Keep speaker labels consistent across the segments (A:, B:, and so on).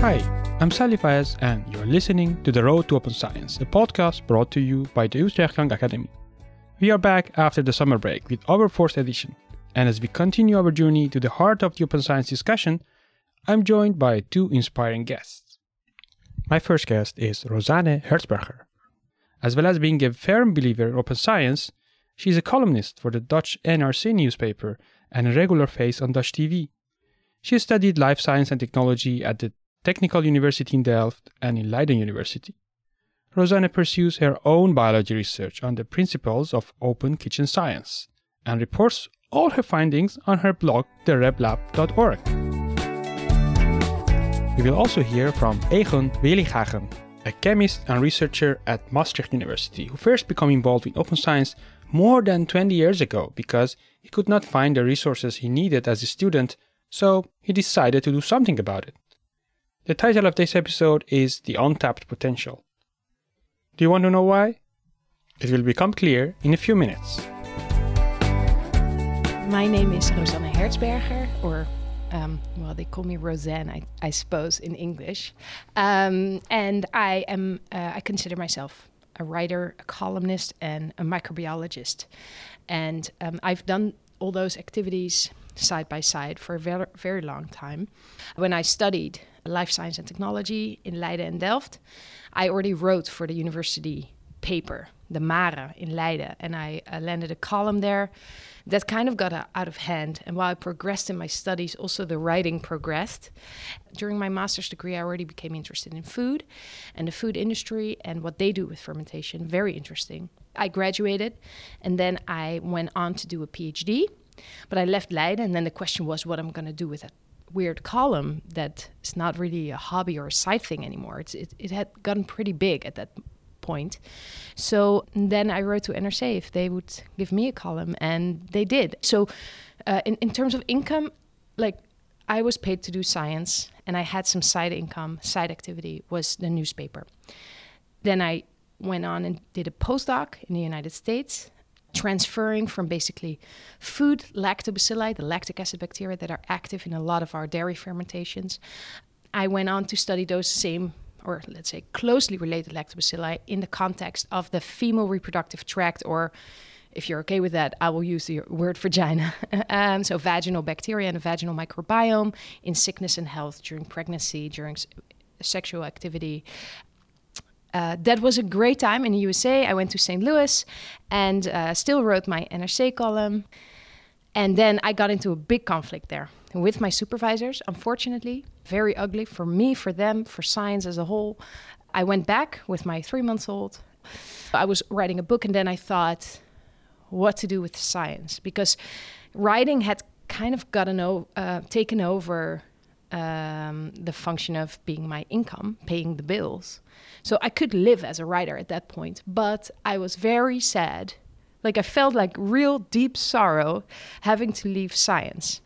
A: Hi, I'm Sanli Faez, and you're listening to The Road to Open Science, a podcast brought to you by the Utrecht Young Academy. We are back after the summer break with our fourth edition, and as we continue our journey to the heart of the open science discussion, I'm joined by two inspiring guests. My first guest is Rosanne Hertzberger. As well as being a firm believer in open science, she is a columnist for the Dutch NRC newspaper and a regular face on Dutch TV. She studied life science and technology at the Technical University in Delft and in Leiden University. Rosanne pursues her own biology research on the principles of open kitchen science and reports all her findings on her blog, thereblab.org. We will also hear from Egon Willighagen, a chemist and researcher at Maastricht University, who first became involved in open science more than 20 years ago because he could not find the resources he needed as a student, so he decided to do something about it. The title of this episode is The Untapped Potential. Do you want to know why? It will become clear in a few minutes.
B: My name is Rosanne Hertzberger, or um, well, they call me Roseanne, I, I suppose, in English. Um, and I am, uh, I consider myself a writer, a columnist, and a microbiologist. And um, I've done all those activities side by side for a very, very long time. When I studied life science and technology in Leiden and Delft, I already wrote for the university paper, the Mare in Leiden, and I uh, landed a column there that kind of got out of hand. And while I progressed in my studies, also the writing progressed. During my master's degree, I already became interested in food and the food industry and what they do with fermentation. Very interesting. I graduated and then I went on to do a PhD. But I left Leiden, and then the question was what I'm going to do with that weird column that is not really a hobby or a side thing anymore. It's, it, it had gotten pretty big at that point. So then I wrote to NRC if they would give me a column, and they did. So uh, in, in terms of income, like I was paid to do science, and I had some side income, side activity was the newspaper. Then I went on and did a postdoc in the United States, transferring from basically food lactobacilli, the lactic acid bacteria that are active in a lot of our dairy fermentations. I went on to study those same or let's say closely related lactobacilli in the context of the female reproductive tract or if you're okay with that, I will use the word vagina. um, so, vaginal bacteria and vaginal microbiome in sickness and health during pregnancy, during s- sexual activity. Uh, that was a great time in the USA. I went to St. Louis and uh, still wrote my NRC column. And then I got into a big conflict there with my supervisors, unfortunately. Very ugly for me, for them, for science as a whole. I went back with my three months old. I was writing a book, and then I thought what to do with science because writing had kind of gotten o- uh, taken over um, the function of being my income, paying the bills. So I could live as a writer at that point, but I was very sad. Like I felt like real deep sorrow having to leave science.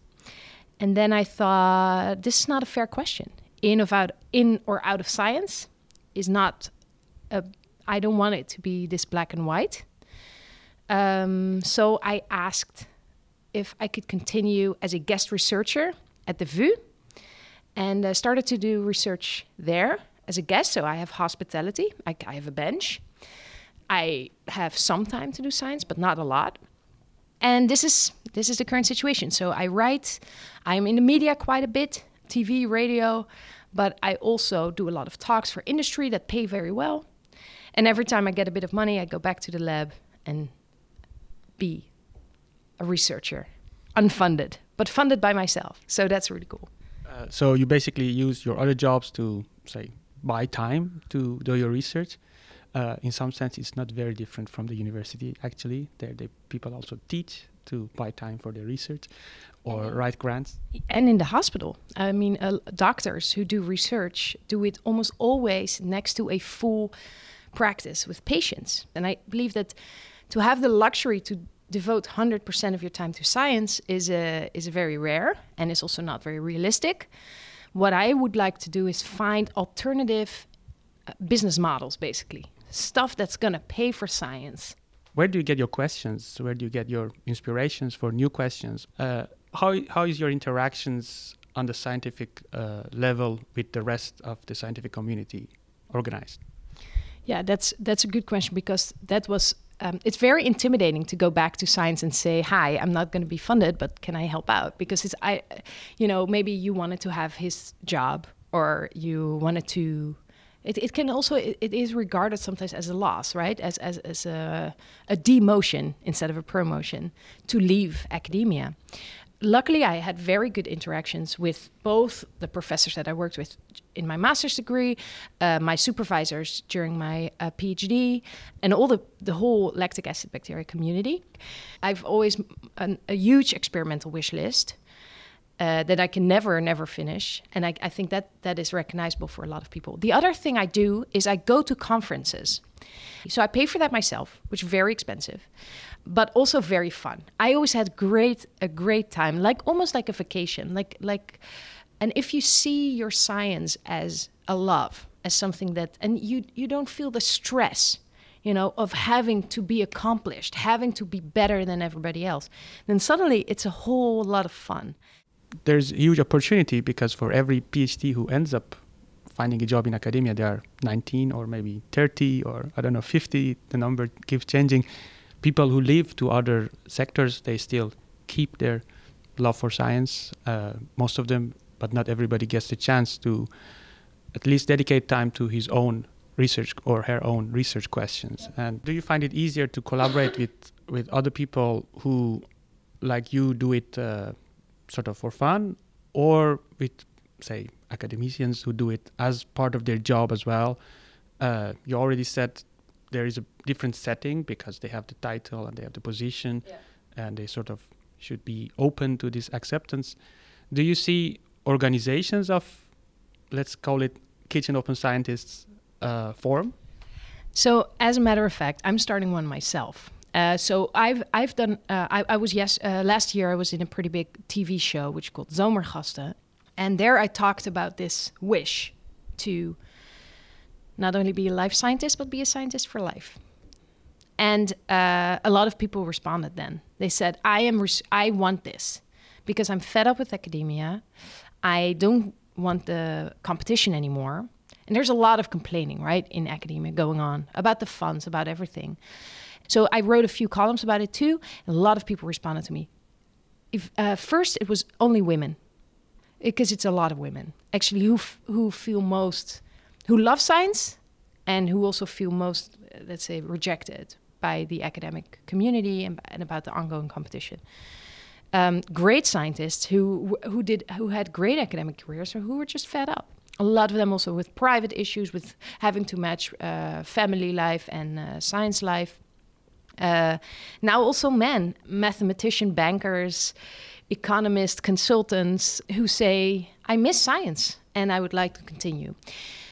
B: And then I thought, this is not a fair question. In or out, in or out of science is not. A, I don't want it to be this black and white. Um, so I asked if I could continue as a guest researcher at the VU, and uh, started to do research there as a guest. So I have hospitality. I, I have a bench. I have some time to do science, but not a lot and this is this is the current situation so i write i'm in the media quite a bit tv radio but i also do a lot of talks for industry that pay very well and every time i get a bit of money i go back to the lab and be a researcher unfunded but funded by myself so that's really cool
A: Uh, so you basically use your other jobs to say buy time to do your research. Uh, in some sense, it's not very different from the university. Actually, there they people also teach to buy time for their research or write grants.
B: and in the hospital. I mean, uh, doctors who do research do it almost always next to a full practice with patients. And I believe that to have the luxury to devote 100% of your time to science is a, is very rare and is also not very realistic. What I would like to do is find alternative uh, business models, basically. Stuff that's going to pay for science
A: Where do you get your questions? Where do you get your inspirations for new questions? Uh, how how is your interactions on the scientific uh, level with the rest of the scientific community organized?
B: Yeah, that's that's a good question because that was um, it's very intimidating to go back to science and say, "Hi, I'm not going to be funded, but can I help out?" Because it's I, you know, maybe you wanted to have his job or you wanted to. It, it can also it, it is regarded sometimes as a loss, right? As as as a a demotion instead of a promotion to leave academia luckily, I had very good interactions with both the professors that I worked with in my master's degree, uh, my supervisors during my uh, PhD, and all the, the whole lactic acid bacteria community. I've always an, a huge experimental wish list. Uh, that I can never, never finish. And I, I think that that is recognizable for a lot of people. The other thing I do is I go to conferences. So I pay for that myself, which is very expensive but also very fun. I always had great a great time, like almost like a vacation. Like like and if you see your science as a love, as something that and you you don't feel the stress, you know, of having to be accomplished, having to be better than everybody else, then suddenly it's a whole lot of fun.
A: There's huge opportunity because for every PhD who ends up finding a job in academia, they are 19 or maybe 30 or I don't know 50. The number keeps changing people who leave to other sectors, they still keep their love for science. Uh, most of them, but not everybody, gets the chance to at least dedicate time to his own research or her own research questions. And do you find it easier to collaborate with with other people who, like you, do it uh, sort of for fun, or with say academicians who do it as part of their job as well? Uh, you already said there is a different setting because they have the title and they have the position yeah. and they sort of should be open to this acceptance. Do you see organizations of, let's call it kitchen open scientists, uh, form?
B: So, as a matter of fact, I'm starting one myself. Uh, so I've I've done uh, I, I was yes uh, last year I was in a pretty big TV show which called Zomergasten, and there I talked about this wish to not only be a life scientist, but be a scientist for life. And uh, a lot of people responded then. They said, I, am res- I want this because I'm fed up with academia. I don't want the competition anymore. And there's a lot of complaining, right, in academia going on about the funds, about everything. So I wrote a few columns about it too. And a lot of people responded to me. If, uh, first, it was only women, because it's a lot of women actually who, f- who feel most who love science and who also feel most, let's say, rejected by the academic community and, and about the ongoing competition. Um, great scientists who who did who had great academic careers or who were just fed up. A lot of them also with private issues, with having to match uh, family life and uh, science life. Uh, now also men, mathematician, bankers, economists, consultants who say, "I miss science and I would like to continue."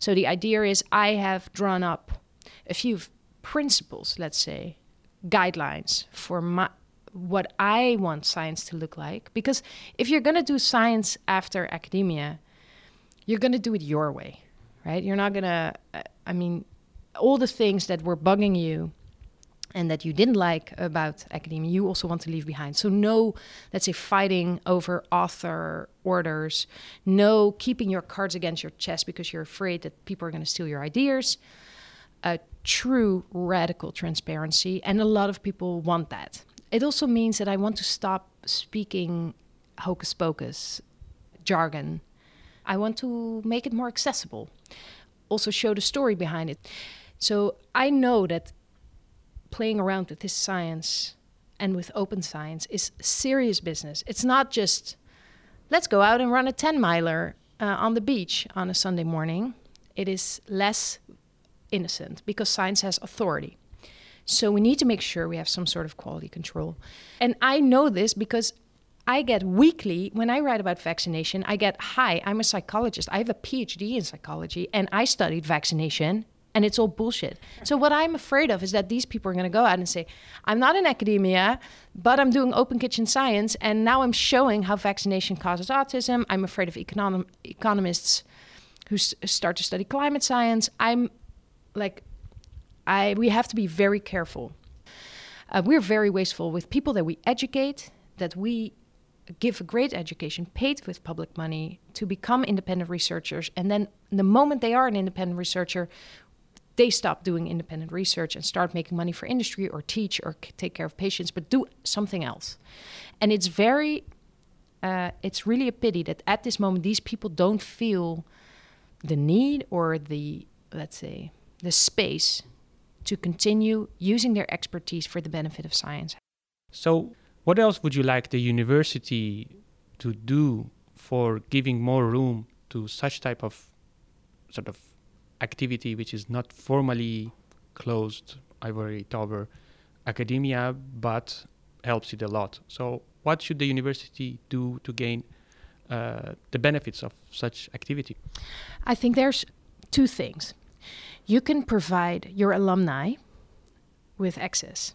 B: So the idea is I have drawn up a few principles, let's say, guidelines for my what I want science to look like. Because if you're going to do science after academia, you're going to do it your way, right? You're not going to, I mean, all the things that were bugging you and that you didn't like about academia, you also want to leave behind. So, no, let's say, fighting over author orders, no keeping your cards against your chest because you're afraid that people are going to steal your ideas. A true radical transparency, and a lot of people want that. It also means that I want to stop speaking hocus pocus jargon. I want to make it more accessible, also show the story behind it. So I know that playing around with this science and with open science is serious business. It's not just let's go out and run a 10 miler uh, on the beach on a Sunday morning. It is less innocent because science has authority. So we need to make sure we have some sort of quality control. And I know this because I get weekly, when I write about vaccination, I get, hi, I'm a psychologist. I have a PhD in psychology and I studied vaccination and it's all bullshit. So what I'm afraid of is that these people are going to go out and say, "I'm not in academia, but I'm doing open kitchen science, and now I'm showing how vaccination causes autism." I'm afraid of econom- economists who s- start to study climate science. I'm like, I we have to be very careful. Uh, we're very wasteful with people that we educate, that we give a great education paid with public money to become independent researchers and then the moment they are an independent researcher they stop doing independent research and start making money for industry or teach or take care of patients but do something else. And it's very uh, it's really a pity that at this moment these people don't feel the need or the let's say the space to continue using their expertise for the benefit of science.
A: So, what else would you like the university to do for giving more room to such type of sort of activity which is not formally closed ivory tower academia but helps it a lot so what should the university do to gain uh, the benefits of such activity
B: I think there's two things. You can provide your alumni with access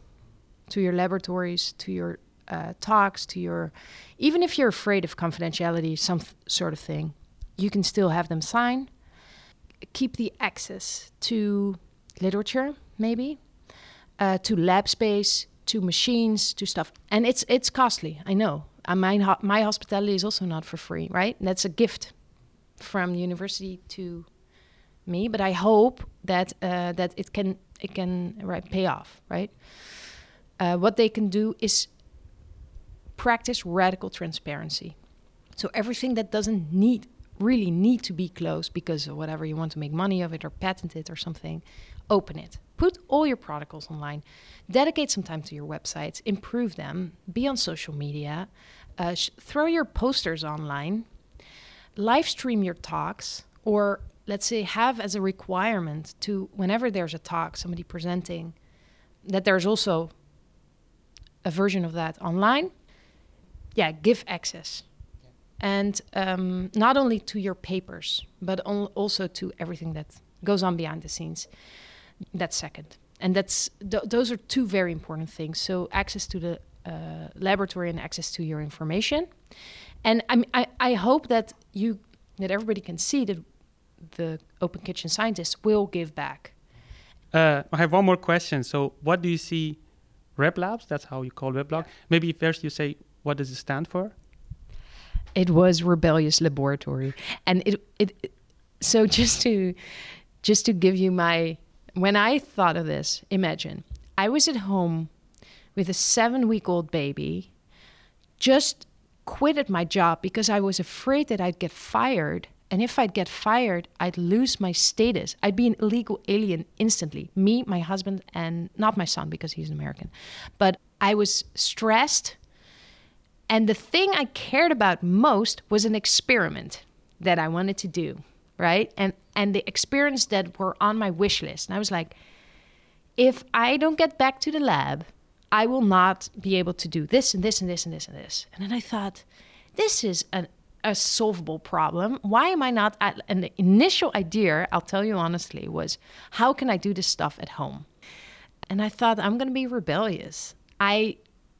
B: to your laboratories, to your uh, talks, to your. Even if you're afraid of confidentiality, some th- sort of thing, you can still have them sign. Keep the access to literature, maybe, uh, to lab space, to machines, to stuff, and it's it's costly. I know. And my ho- my hospitality is also not for free, right? That's a gift from the university to me, but I hope that uh, that it can it can right, pay off. Right. Uh, what they can do is practice radical transparency. So everything that doesn't need really need to be closed because whatever you want to make money of it or patent it or something, open it. Put all your protocols online. Dedicate some time to your websites. Improve them. Be on social media. Uh, sh- throw your posters online live stream your talks or let's say have as a requirement to whenever there's a talk somebody presenting that there's also a version of that online yeah give access and um, not only to your papers but al- also to everything that goes on behind the scenes that's second. And that's th- those are two very important things. So access to the uh, laboratory and access to your information. And I, mean, I, I hope that you that everybody can see that the open kitchen scientists will give back.
A: Uh, i have one more question. So what do you see? Rep labs that's how you call weblog maybe first you say what does it stand for
B: it was rebellious laboratory. And it, it so just to just to give you my when i thought of this imagine i was at home with a seven week old baby just quitted my job because i was afraid that i'd get fired. And if i'd get fired i'd lose my status. I'd be an illegal alien instantly. Me my husband and not my son because he's an american. But i was stressed and the thing I cared about most was an experiment that I wanted to do, right? And and the experiments that were on my wish list. And I was like, if I don't get back to the lab, I will not be able to do this and this and this and this and this. And then I thought, this is an, a solvable problem. Why am I not at and the initial idea, I'll tell you honestly, was how can I do this stuff at home? And I thought I'm going to be rebellious. I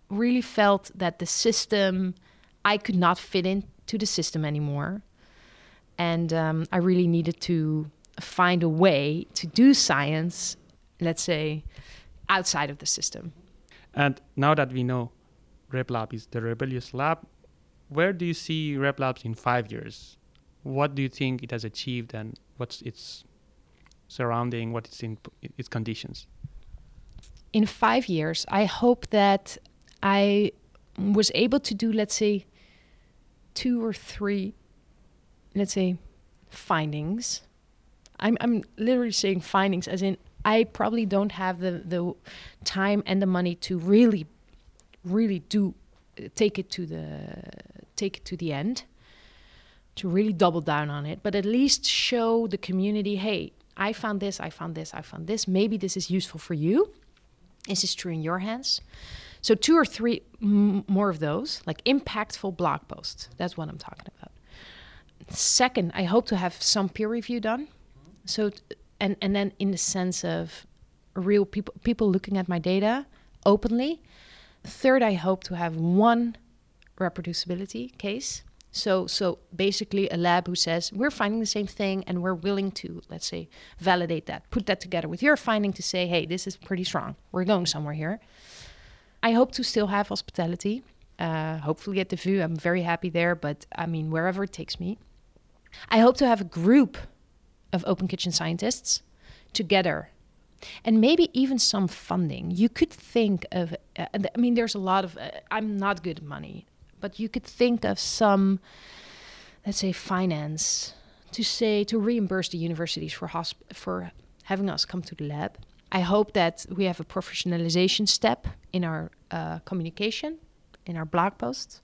B: really felt that the system, I could not fit into the system anymore. And um, I really needed to find a way to do science, let's say, outside of the system.
A: And now that we know RepLab is the rebellious lab, where do you see RepLabs in five years? What do you think it has achieved and what's its surrounding, what its in its conditions?
B: in five years, I hope that I was able to do, let's say, two or three, let's say, findings. I'm, I'm literally saying findings, as in, I probably don't have the, the time and the money to really, really do take it to the take it to the end, to really double down on it. But at least show the community, hey, I found this, I found this, I found this. Maybe this is useful for you. Is this true in your hands? So two or three m- more of those, like impactful blog posts. That's what I'm talking about. Second, I hope to have some peer review done. So, and and then in the sense of real people people looking at my data openly. Third, I hope to have one reproducibility case. So so basically a lab who says we're finding the same thing and we're willing to let's say validate that, put that together with your finding to say, hey, this is pretty strong. We're going somewhere here. I hope to still have hospitality. Uh, hopefully at the VU, I'm very happy there, but I mean, wherever it takes me. I hope to have a group of Open Kitchen scientists together and maybe even some funding. You could think of, uh, I mean, there's a lot of, uh, I'm not good at money, but you could think of some, let's say, finance to say, to reimburse the universities for, hosp- for having us come to the lab. I hope that we have a professionalization step in our uh, communication, in our blog posts.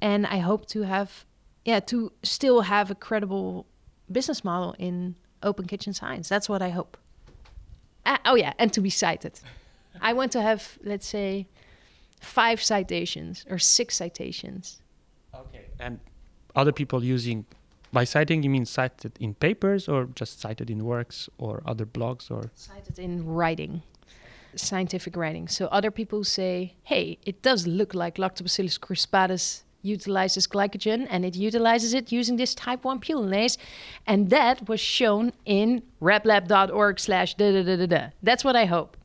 B: And I hope to have, yeah, to still have a credible business model in open kitchen science. That's what I hope. Uh, oh yeah, and to be cited. I want to have, let's say, five citations or six citations.
A: Okay. And other people using by citing you mean cited in papers or just cited in works or other blogs or
B: cited in writing scientific writing. So other people say hey it does look like lactobacillus crispatus utilizes glycogen and it utilizes it using this type 1 pullulanase. And that was shown in replab.org slash da da da da da. That's what i hope.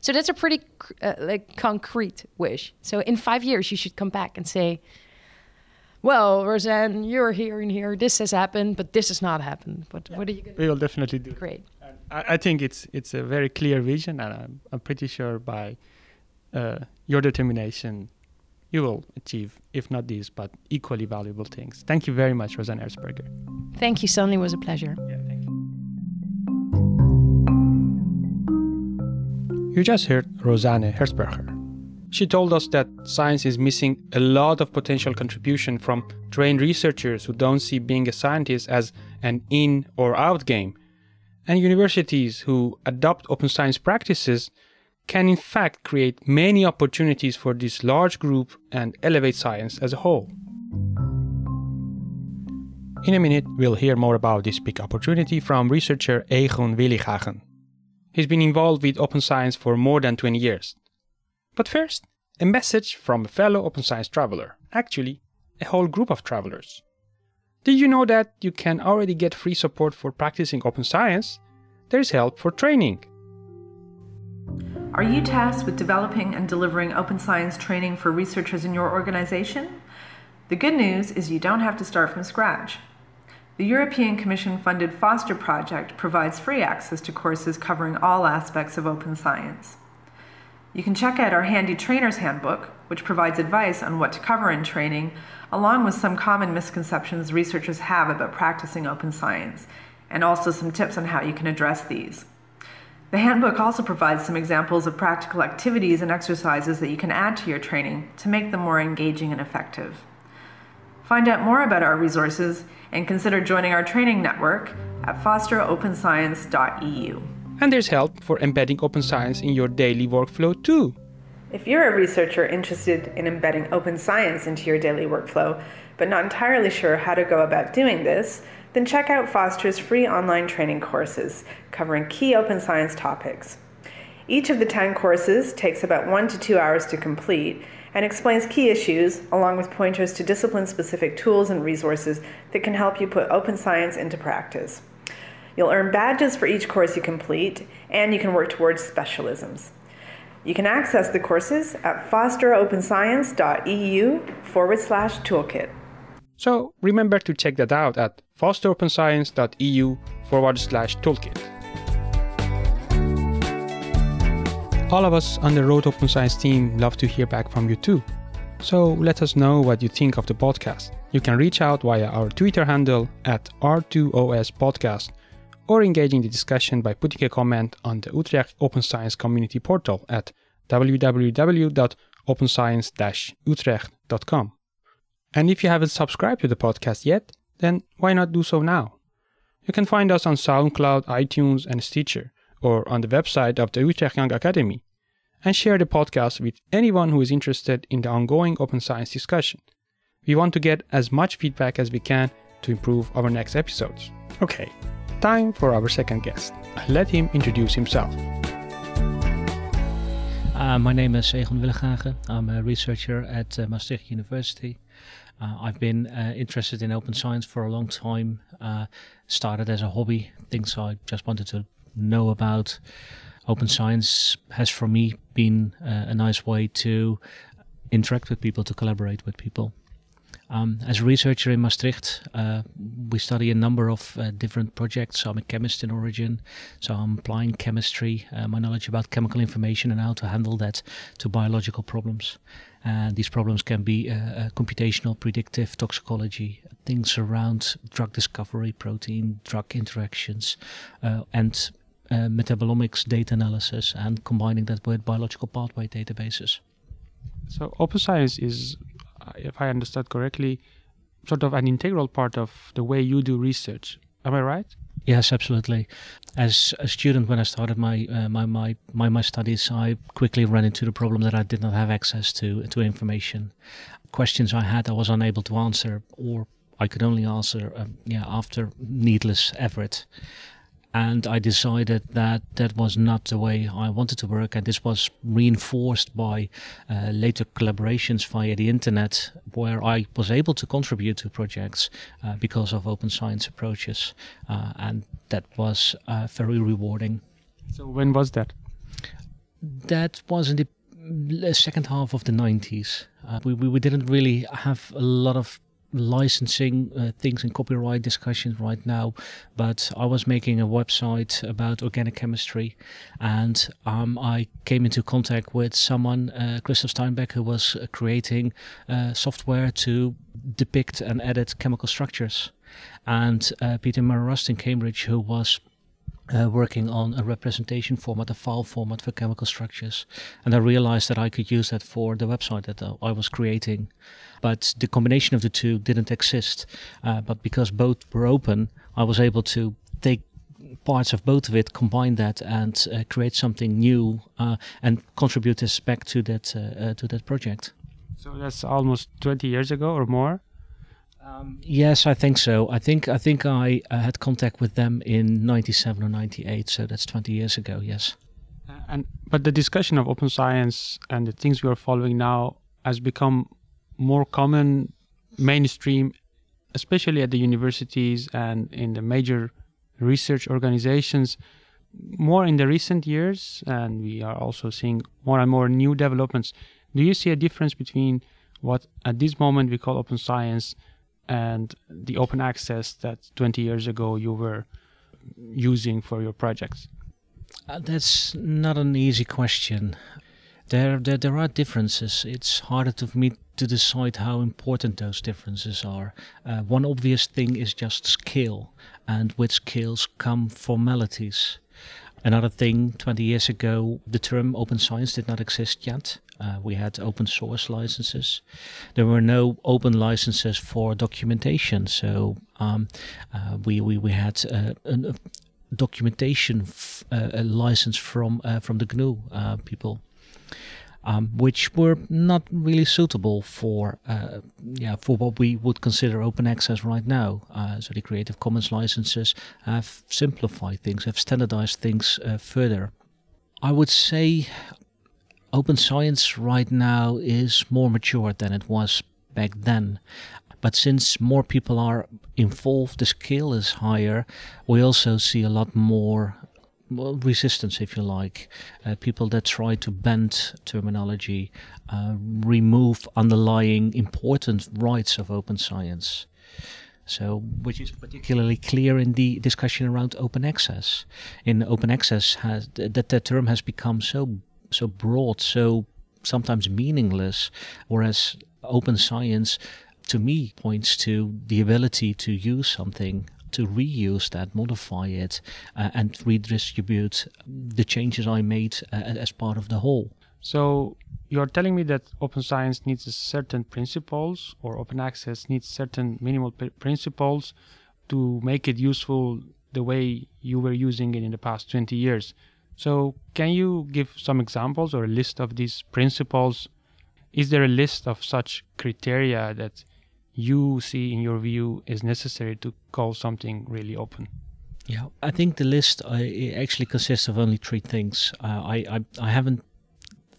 B: So that's a pretty uh, like concrete wish. So in five years you should come back and say well roseanne you're here and here. This has happened but this has not happened. But yeah. what are you going to do?
A: we will definitely do
B: great
A: I, I, think it's it's a very clear vision and i'm, I'm pretty sure by uh, your determination you will achieve, if not these, but equally valuable things. Thank you very much, Rosanne Hertzberger.
B: Thank you, Sanli. It was a pleasure.
A: Yeah, thank you. You just heard Rosanne Hertzberger. She told us that science is missing a lot of potential contribution from trained researchers who don't see being a scientist as an in or out game, and universities who adopt open science practices can in fact create many opportunities for this large group and elevate science as a whole. In a minute, we'll hear more about this big opportunity from researcher Egon Willighagen. He's been involved with open science for more than 20 years. But first, a message from a fellow open science traveler, actually, a whole group of travelers. Did you know that you can already get free support for practicing open science? There's help for training.
C: Are you tasked with developing and delivering open science training for researchers in your organization? The good news is you don't have to start from scratch. The European Commission funded FOSTER project provides free access to courses covering all aspects of open science. You can check out our handy trainer's handbook, which provides advice on what to cover in training, along with some common misconceptions researchers have about practicing open science, and also some tips on how you can address these. The handbook also provides some examples of practical activities and exercises that you can add to your training to make them more engaging and effective. Find out more about our resources and consider joining our training network at fosteropenscience.eu.
A: And there's help for embedding open science in your daily workflow too.
C: If you're a researcher interested in embedding open science into your daily workflow, but not entirely sure how to go about doing this, then check out Foster's free online training courses covering key open science topics. Each of the 10 courses takes about one to two hours to complete and explains key issues along with pointers to discipline specific tools and resources that can help you put open science into practice. You'll earn badges for each course you complete, and you can work towards specialisms. You can access the courses at fosteropenscience.eu forward slash toolkit.
A: So remember to check that out at fosteropenscience.eu forward slash toolkit. All of us on the Road Open Science team love to hear back from you too. So let us know what you think of the podcast. You can reach out via our Twitter handle at R2OS Podcast or engage in the discussion by putting a comment on the Utrecht Open Science Community portal at www.openscience-utrecht.com. And if you haven't subscribed to the podcast yet, then why not do so now? You can find us on SoundCloud, iTunes, and Stitcher, or on the website of the Utrecht Young Academy, and share the podcast with anyone who is interested in the ongoing open science discussion. We want to get as much feedback as we can to improve our next episodes. Okay, time for our second guest. Let him introduce himself.
D: Uh, my name is Egon Willighagen. I'm a researcher at uh, Maastricht University. Uh, I've been uh, interested in open science for a long time. Uh, started as a hobby, things I just wanted to know about. Open science has for me been uh, a nice way to interact with people, to collaborate with people. Um, as a researcher in Maastricht, uh, we study a number of uh, different projects. I'm a chemist in origin, so I'm applying chemistry, uh, my knowledge about chemical information, and how to handle that to biological problems. And these problems can be uh, uh, computational, predictive, toxicology, things around drug discovery, protein, drug interactions, uh, and metabolomics data analysis, and combining that with biological pathway databases.
A: So, open science is if I understood correctly, sort of an integral part of the way you do research. Am I right?
D: Yes, absolutely. As a student, when I started my, uh, my my my my studies, I quickly ran into the problem that I did not have access to to information. Questions I had, I was unable to answer, or I could only answer, um, yeah, after needless effort and I decided that that was not the way I wanted to work, and this was reinforced by uh, later collaborations via the internet, where I was able to contribute to projects uh, because of open science approaches, uh, and that was uh, very rewarding.
A: So when was that?
D: That was in the second half of the 90s. Uh, we, we, we didn't really have a lot of licensing uh, things and copyright discussions right now, but I was making a website about organic chemistry, and um, I came into contact with someone, uh, Christoph Steinbeck, who was uh, creating uh, software to depict and edit chemical structures, and uh, Peter Murray-Rust in Cambridge, who was uh, working on a representation format, a file format for chemical structures. And I realized that I could use that for the website that uh, I was creating. But the combination of the two didn't exist. Uh, but because both were open, I was able to take parts of both of it, combine that, and uh, create something new, uh, and contribute this back to that uh, to that project.
A: So that's almost 20 years ago or more.
D: Um, yes, I think so. I think I think I uh, had contact with them in '97 or '98, so that's 20 years ago. Yes.
A: Uh, and but the discussion of open science and the things we are following now has become more common, mainstream, especially at the universities and in the major research organizations. More in the recent years, and we are also seeing more and more new developments. Do you see a difference between what at this moment we call open science and the open access that 20 years ago you were using for your projects?
D: Uh, that's not an easy question. There, there, there are differences. It's harder to, for me to decide how important those differences are. Uh, one obvious thing is just scale, and with scales come formalities. Another thing, 20 years ago, the term open science did not exist yet. Uh, we had open source licenses. There were no open licenses for documentation. So um, uh, we, we, we had uh, a documentation f- uh, a license from uh, from the GNU uh, people. Um, which were not really suitable for uh, yeah for what we would consider open access right now. Uh, so the Creative Commons licenses have simplified things, have standardized things uh, further. I would say open science right now is more mature than it was back then. But since more people are involved, the scale is higher, we also see a lot more resistance, if you like. Uh, people that try to bend terminology, uh, remove underlying important rights of open science. So, which is particularly clear in the discussion around open access. In open access, has that that term has become so so broad, so sometimes meaningless, whereas open science to me points to the ability to use something to reuse that, modify it, uh, and redistribute the changes I made uh, as part of the whole.
A: So you're telling me that open science needs certain principles, or open access needs certain minimal principles to make it useful the way you were using it in the past 20 years. So, can you give some examples or a list of these principles? Is there a list of such criteria that you see in your view is necessary to call something really open?
D: Yeah, I think the list uh, actually consists of only three things. Uh, I, I I haven't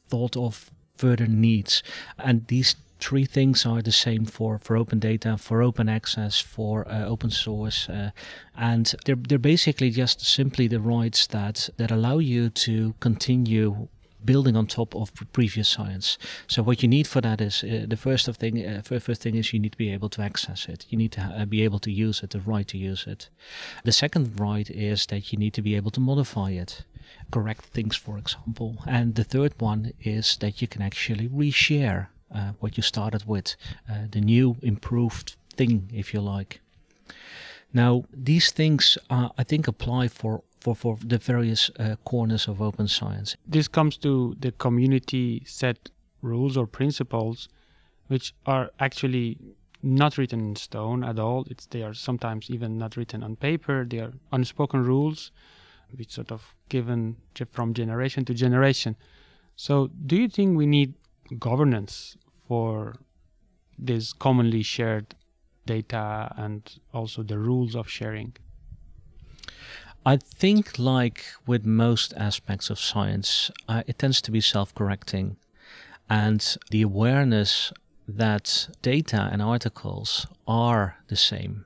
D: thought of further needs, and these three things are the same for, for open data, for open access, for uh, open source, uh, and they're they're basically just simply the rights that that allow you to continue building on top of previous science. So what you need for that is uh, the first of thing. Uh, first thing is you need to be able to access it. You need to uh, be able to use it, the right to use it. The second right is that you need to be able to modify it, correct things, for example. And the third one is that you can actually reshare uh, what you started with, uh, the new improved thing, if you like. Now, these things uh, I think apply for for, for the various uh, corners of open science.
A: This comes to the community set rules or principles, which are actually not written in stone at all. It's they are sometimes even not written on paper. They are unspoken rules, which sort of given from generation to generation. So, do you think we need governance for this commonly shared data and also the rules of sharing?
D: I think, like with most aspects of science, uh, it tends to be self correcting. And the awareness that data and articles are the same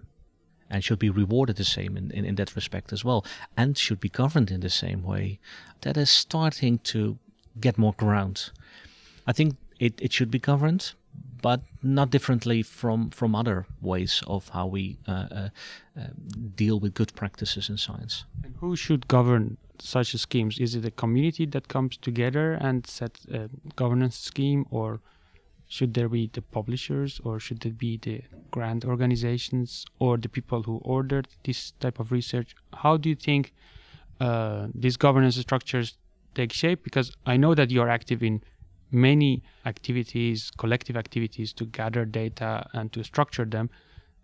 D: and should be rewarded the same in, in, in that respect as well, and should be governed in the same way, that is starting to get more ground. I think it, it should be governed, but not differently from from other ways of how we uh, uh, uh, deal with good practices in science.
A: And who should govern such schemes? Is it a community that comes together and sets a governance scheme, or should there be the publishers, or should it be the grant organizations, or the people who ordered this type of research? How do you think uh, these governance structures take shape? Because I know that you are active in many activities, collective activities to gather data and to structure them.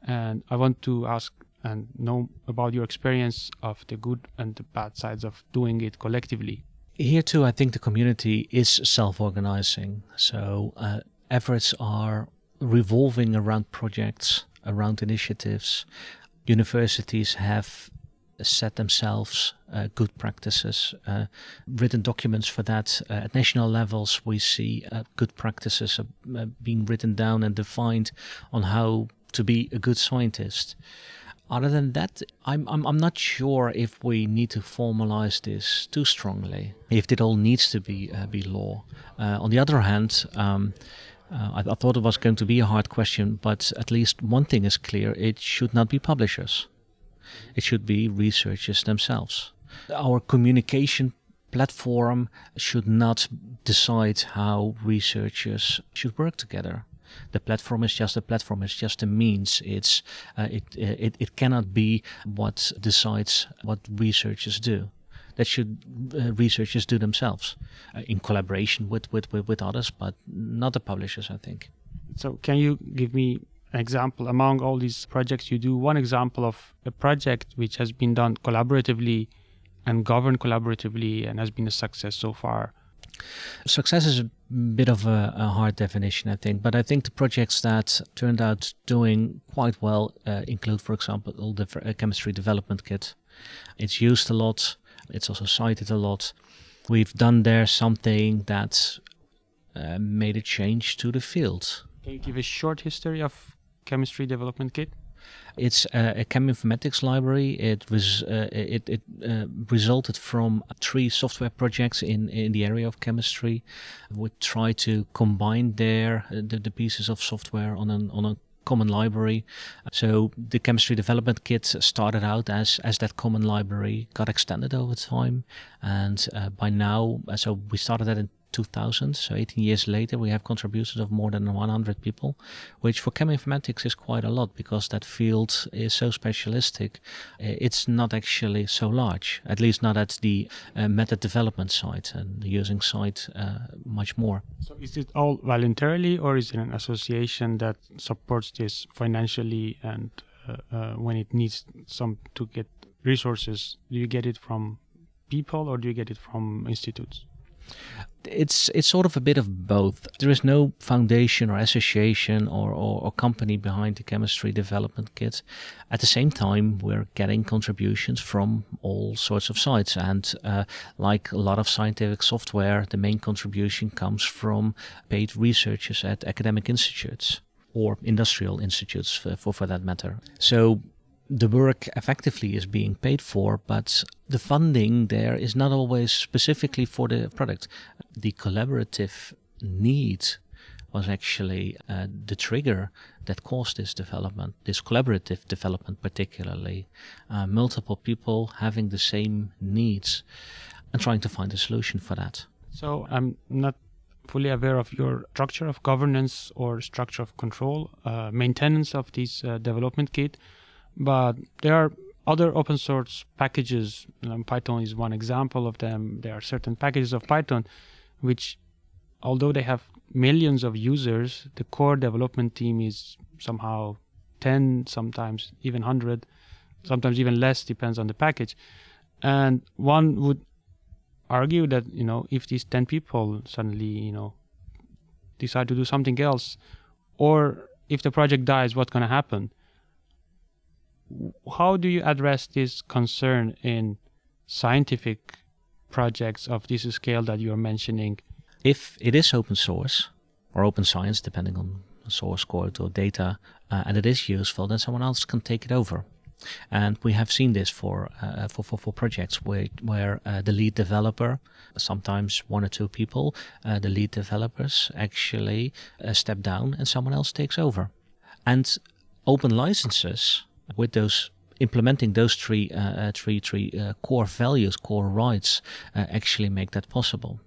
A: And I want to ask and know about your experience of the good and the bad sides of doing it collectively.
D: Here, too, I think the community is self organizing. So uh, efforts are revolving around projects, around initiatives. Universities have set themselves uh, good practices, uh, written documents for that. Uh, at national levels, we see uh, good practices uh, being written down and defined on how to be a good scientist. Other than that, I'm, I'm, I'm not sure if we need to formalize this too strongly, if it all needs to be, uh, be law. on the other hand, um, uh, I, I, thought it was going to be a hard question, but at least one thing is clear it should not be publishers. It should be researchers themselves. Our communication platform should not decide how researchers should work together. The platform is just a platform. It's just a means. It's uh, it, it it cannot be what decides what researchers do. That should uh, researchers do themselves uh, in collaboration with, with, with, with others, but not the publishers. I think.
A: So, can you give me example among all these projects you do one example of a project which has been done collaboratively and governed collaboratively and has been a success so far.
D: Success is a bit of a, a hard definition i think but i think the projects that turned out doing quite well uh, include for example all the uh, chemistry development kit. It's used a lot. It's also cited a lot. We've done there something that uh, made a change to the field.
A: Can you give a short history of chemistry development kit?
D: It's uh, a cheminformatics library. It was uh, it, it uh, resulted from three software projects in, in the area of chemistry. We try to combine there uh, the, the pieces of software on an on a common library. So the chemistry development kit started out as as that common library, got extended over time, and uh, by now, so we started that in 2000, so 18 years later, we have contributions of more than 100 people, which for cheminformatics is quite a lot because that field is so specialistic. It's not actually so large, at least not at the uh, method development side and the using side uh, much more.
A: So is it all voluntarily or is it an association that supports this financially and uh, uh when it needs some to get resources, do you get it from people or do you get it from institutes?
D: It's it's sort of a bit of both. There is no foundation or association or, or, or, company behind the chemistry development kit. At the same time, we're getting contributions from all sorts of sites, and uh, like a lot of scientific software, the main contribution comes from paid researchers at academic institutes or industrial institutes, for, for, for that matter. So the work effectively is being paid for, but the funding there is not always specifically for the product. The collaborative need was actually uh, the trigger that caused this development, this collaborative development, particularly. Uh, multiple people having the same needs and trying to find a solution for that.
A: So I'm not fully aware of your structure of governance or structure of control, uh, maintenance of this uh, development kit, but there are other open source packages. Um, Python is one example of them. There are certain packages of Python which, although they have millions of users, the core development team is somehow 10, sometimes even 100, sometimes even less, depends on the package. And one would argue that you know if these 10 people suddenly you know decide to do something else or if the project dies what's going to happen how do you address this concern in scientific projects of this scale that you're mentioning
D: if it is open source or open science depending on source code or data uh, and it is useful then someone else can take it over and we have seen this for uh, for, for, for projects where where uh, the lead developer, sometimes one or two people, uh, the lead developers actually uh, step down and someone else takes over. And open licenses with those implementing those three uh, uh, three three core values, core rights, actually make that possible.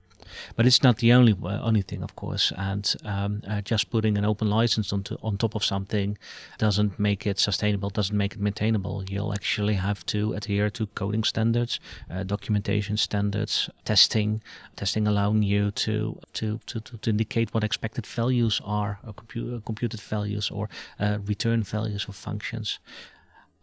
D: But it's not the only uh, only thing, of course. And um, uh, just putting an open license onto, on top of something doesn't make it sustainable, doesn't make it maintainable. You'll actually have to adhere to coding standards, uh, documentation standards, testing, testing allowing you to to, to, to, indicate what expected values are, or compu- computed values, or uh, return values of functions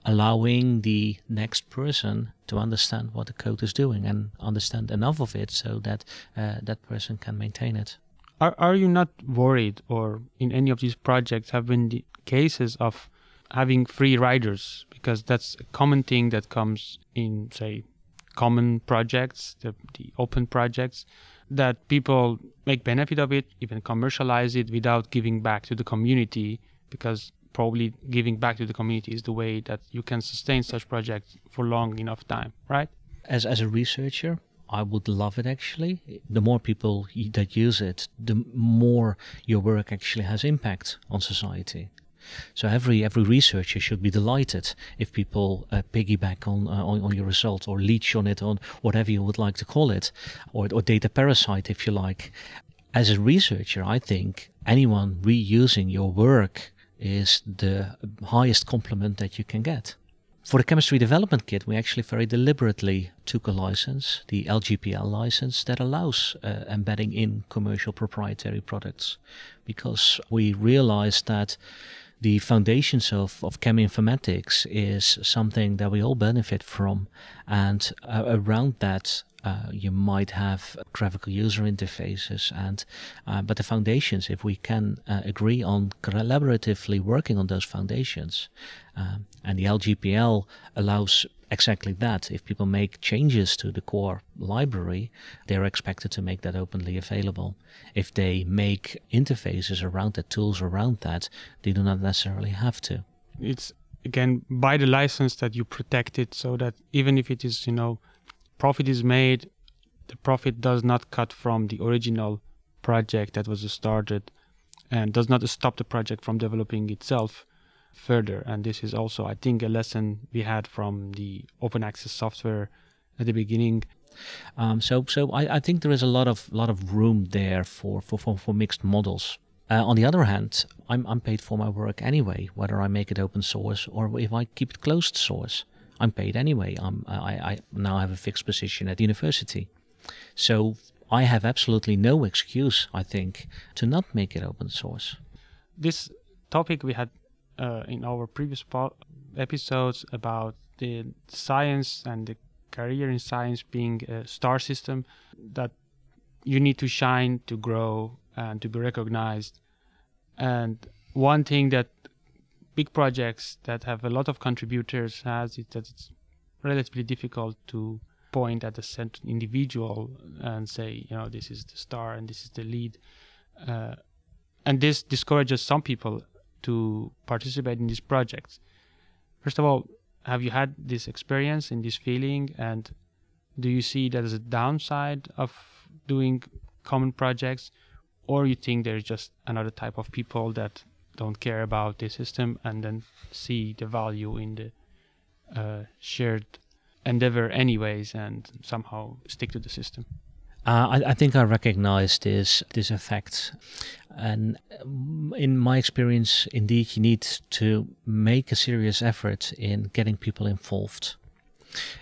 D: allowing the next person to understand what the code is doing and understand enough of it so that uh, that person can maintain it.
A: Are, are you not worried, or in any of these projects, have been the cases of having free riders? Because that's a common thing that comes in, say, common projects, the, the open projects, that people make benefit of it, even commercialize it without giving back to the community because probably giving back to the community is the way that you can sustain such projects for long enough time, right?
D: As as a researcher, I would love it actually. The more people that use it, the more your work actually has impact on society. So every every researcher should be delighted if people uh, piggyback on, uh, on, on your result or leech on it on whatever you would like to call it, or or data parasite if you like. As a researcher, I think anyone reusing your work is the highest compliment that you can get. For the chemistry development kit, we actually very deliberately took a license, the LGPL license, that allows uh, embedding in commercial proprietary products, because we realized that the foundations of, of cheminformatics is something that we all benefit from. And uh, around that, uh, you might have graphical user interfaces and uh, but the foundations if we can uh, agree on collaboratively working on those foundations um, and the lgpl allows exactly that. If people make changes to the core library they're expected to make that openly available. If they make interfaces around that tools around that they do not necessarily have to.
A: It's again by the license that you protect it so that even if it is you know profit is made, the profit does not cut from the original project that was started and does not stop the project from developing itself further. And this is also, I think, a lesson we had from the open access software at the beginning.
D: Um, so, so I, I, think there is a lot of lot of room there for for, for, for mixed models. Uh, on the other hand, I'm, I'm paid for my work anyway, whether I make it open source or if I keep it closed source. I'm paid anyway. I'm, I, I now have a fixed position at the university. So I have absolutely no excuse, I think, to not make it open source.
A: This topic we had uh, in our previous po- episodes about the science and the career in science being a star system that you need to shine to grow and to be recognized. And one thing that big projects that have a lot of contributors has it that it's relatively difficult to point at a certain individual and say, you know, this is the star and this is the lead. Uh, and this discourages some people to participate in these projects. First of all, have you had this experience and this feeling and do you see that as a downside of doing common projects or you think there's just another type of people that don't care about the system and then see the value in the uh, shared endeavor anyways and somehow stick to the system
D: uh, I, I, think I recognize this this effect, and um, in my experience, indeed, you need to make a serious effort in getting people involved.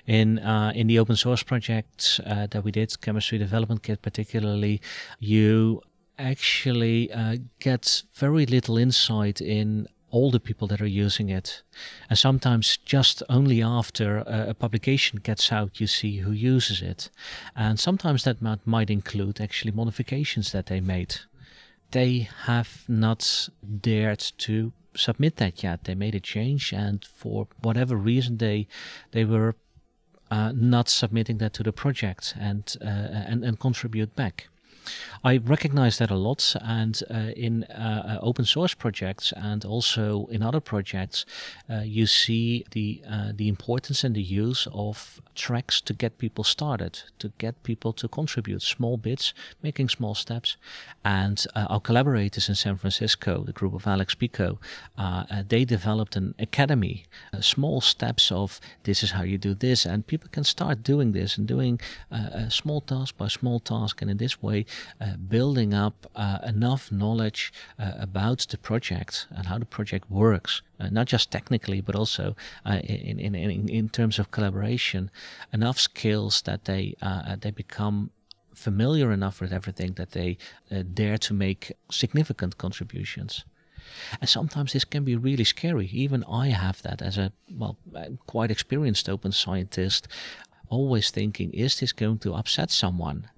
D: In uh, in the open source projects uh, that we did, Chemistry Development Kit particularly, you actually uh, get very little insight in all the people that are using it. And sometimes just only after a, a, publication gets out, you see who uses it. And sometimes that might, might include actually modifications that they made. They have not dared to submit that yet. They made a change, and for whatever reason, they they were uh, not submitting that to the project and uh, and and contribute back. I recognize that a lot, and uh, in uh, uh, open source projects and also in other projects, uh, you see the uh, the importance and the use of tracks to get people started, to get people to contribute small bits, making small steps. And uh, our collaborators in San Francisco, the group of Alex Pico, they developed an academy, small steps of this is how you do this, and people can start doing this and doing a small task by small task, and in this way uh, building up uh, enough knowledge uh, about the project and how the project works, not just technically, but also in, in, in, in terms of collaboration, enough skills that they, they become familiar enough with everything that they dare to make significant contributions. And sometimes this can be really scary. Even I have that as a well, quite experienced open scientist, always thinking, is this going to upset someone?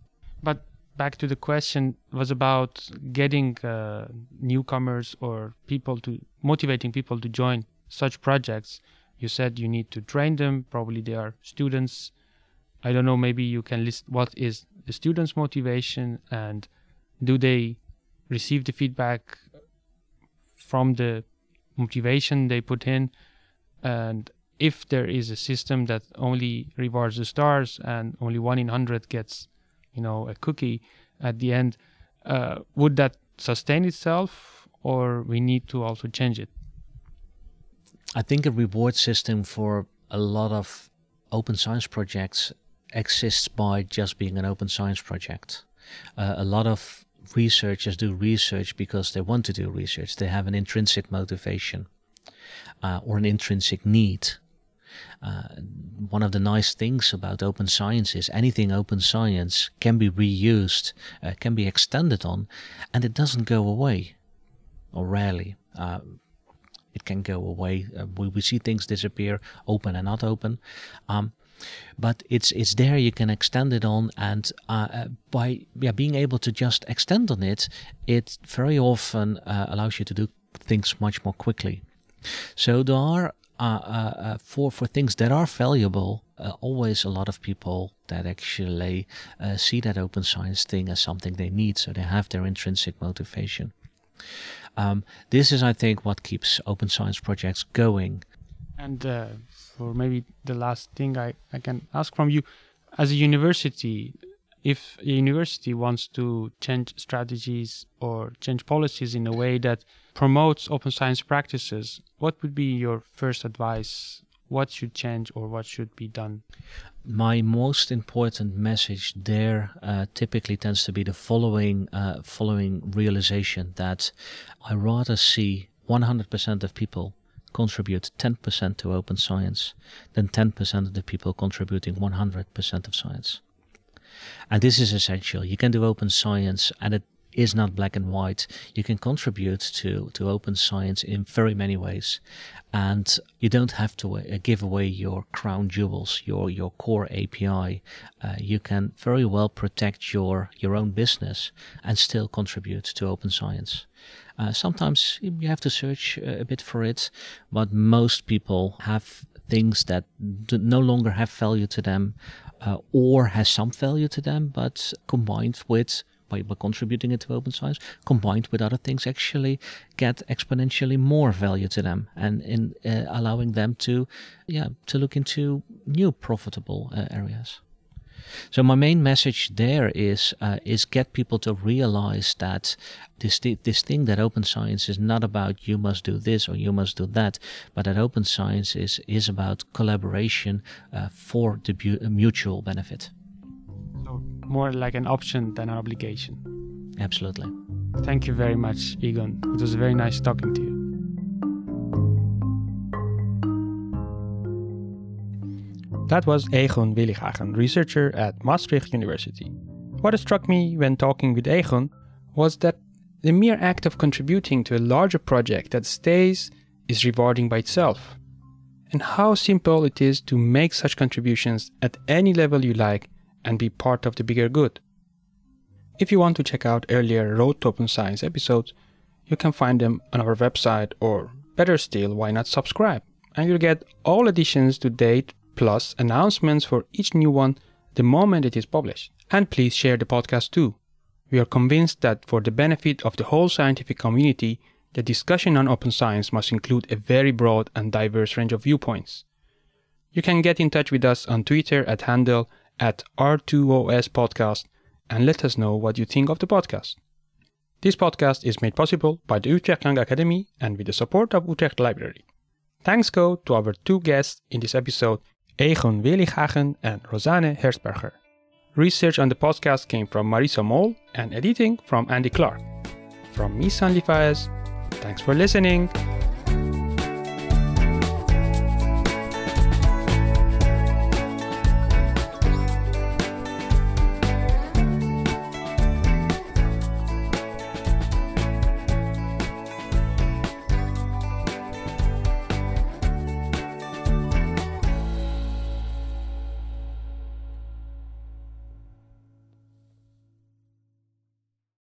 A: But back to the question was about getting uh, newcomers or people to motivating people to join such projects. You said you need to train them. Probably they are students. I don't know maybe you can list what is the students motivation and do they receive the feedback from the motivation they put in? And if there is a system that only rewards the stars and only one in hundred gets you know a cookie at the end uh, would that sustain itself or we need to also change it?
D: I think a reward system for a lot of open science projects exists by just being an open science project. Uh, a lot of researchers do research because they want to do research. They have an intrinsic motivation uh, or an intrinsic need uh, one of the nice things about open science is anything open science can be reused, uh, can be extended on, and it doesn't go away, or rarely. Uh, it can go away. Uh, we, we see things disappear, open and not open. Um, but it's it's there you can extend it on and uh, uh, by yeah, being able to just extend on it it very often uh, allows you to do things much more quickly so there are uh, uh, uh, for for things that are valuable, always a lot of people that actually see that open science thing as something they need, so they have their intrinsic motivation. Um, this is, I think, what keeps open science projects going.
A: And uh, for maybe the last thing I, I can ask from you, as a university, if a university wants to change strategies or change policies in a way that promotes open science practices, what would be your first advice? What should change or what should be done?
D: My most important message there uh, typically tends to be the following uh, following realization that I rather see 100% of people contribute 10% to open science than 10% of the people contributing 100% of science. And this is essential. You can do open science and it is not black and white. You can contribute to, to open science in very many ways. And you don't have to uh, give away your crown jewels, your, your core API. Uh, you can very well protect your, your own business and still contribute to open science. Uh, sometimes you have to search uh, a bit for it, but most people have things that no longer have value to them uh, or has some value to them, but combined with by, by contributing it to open science, combined with other things, actually get exponentially more value to them and in uh, allowing them to, yeah, to look into new profitable uh, areas. So my main message there is uh, is get people to realize that this this thing that open science is not about you must do this or you must do that, but that open science is is about collaboration uh, for the bu- mutual benefit.
A: So more like an option than an obligation.
D: Absolutely.
A: Thank you very much, Egon. It was very nice talking to you. That was Egon Willighagen, researcher at Maastricht University. What struck me when talking with Egon was that the mere act of contributing to a larger project that stays is rewarding by itself. And how simple it is to make such contributions at any level you like and be part of the bigger good. If you want to check out earlier Road to Open Science episodes, you can find them on our website, or better still, why not subscribe? And you'll get all editions to date plus announcements for each new one the moment it is published. And please share the podcast too. We are convinced that for the benefit of the whole scientific community, the discussion on open science must include a very broad and diverse range of viewpoints. You can get in touch with us on Twitter at handle at R2OS Podcast and let us know what you think of the podcast. This podcast is made possible by the Utrecht Young Academy and with the support of Utrecht Library. Thanks go to our two guests in this episode, Egon Willighagen and Rosanne Hertzberger. Research on the podcast came from Marisa Mol and editing from Andy Clark. From me, Sanli Faez, thanks for listening.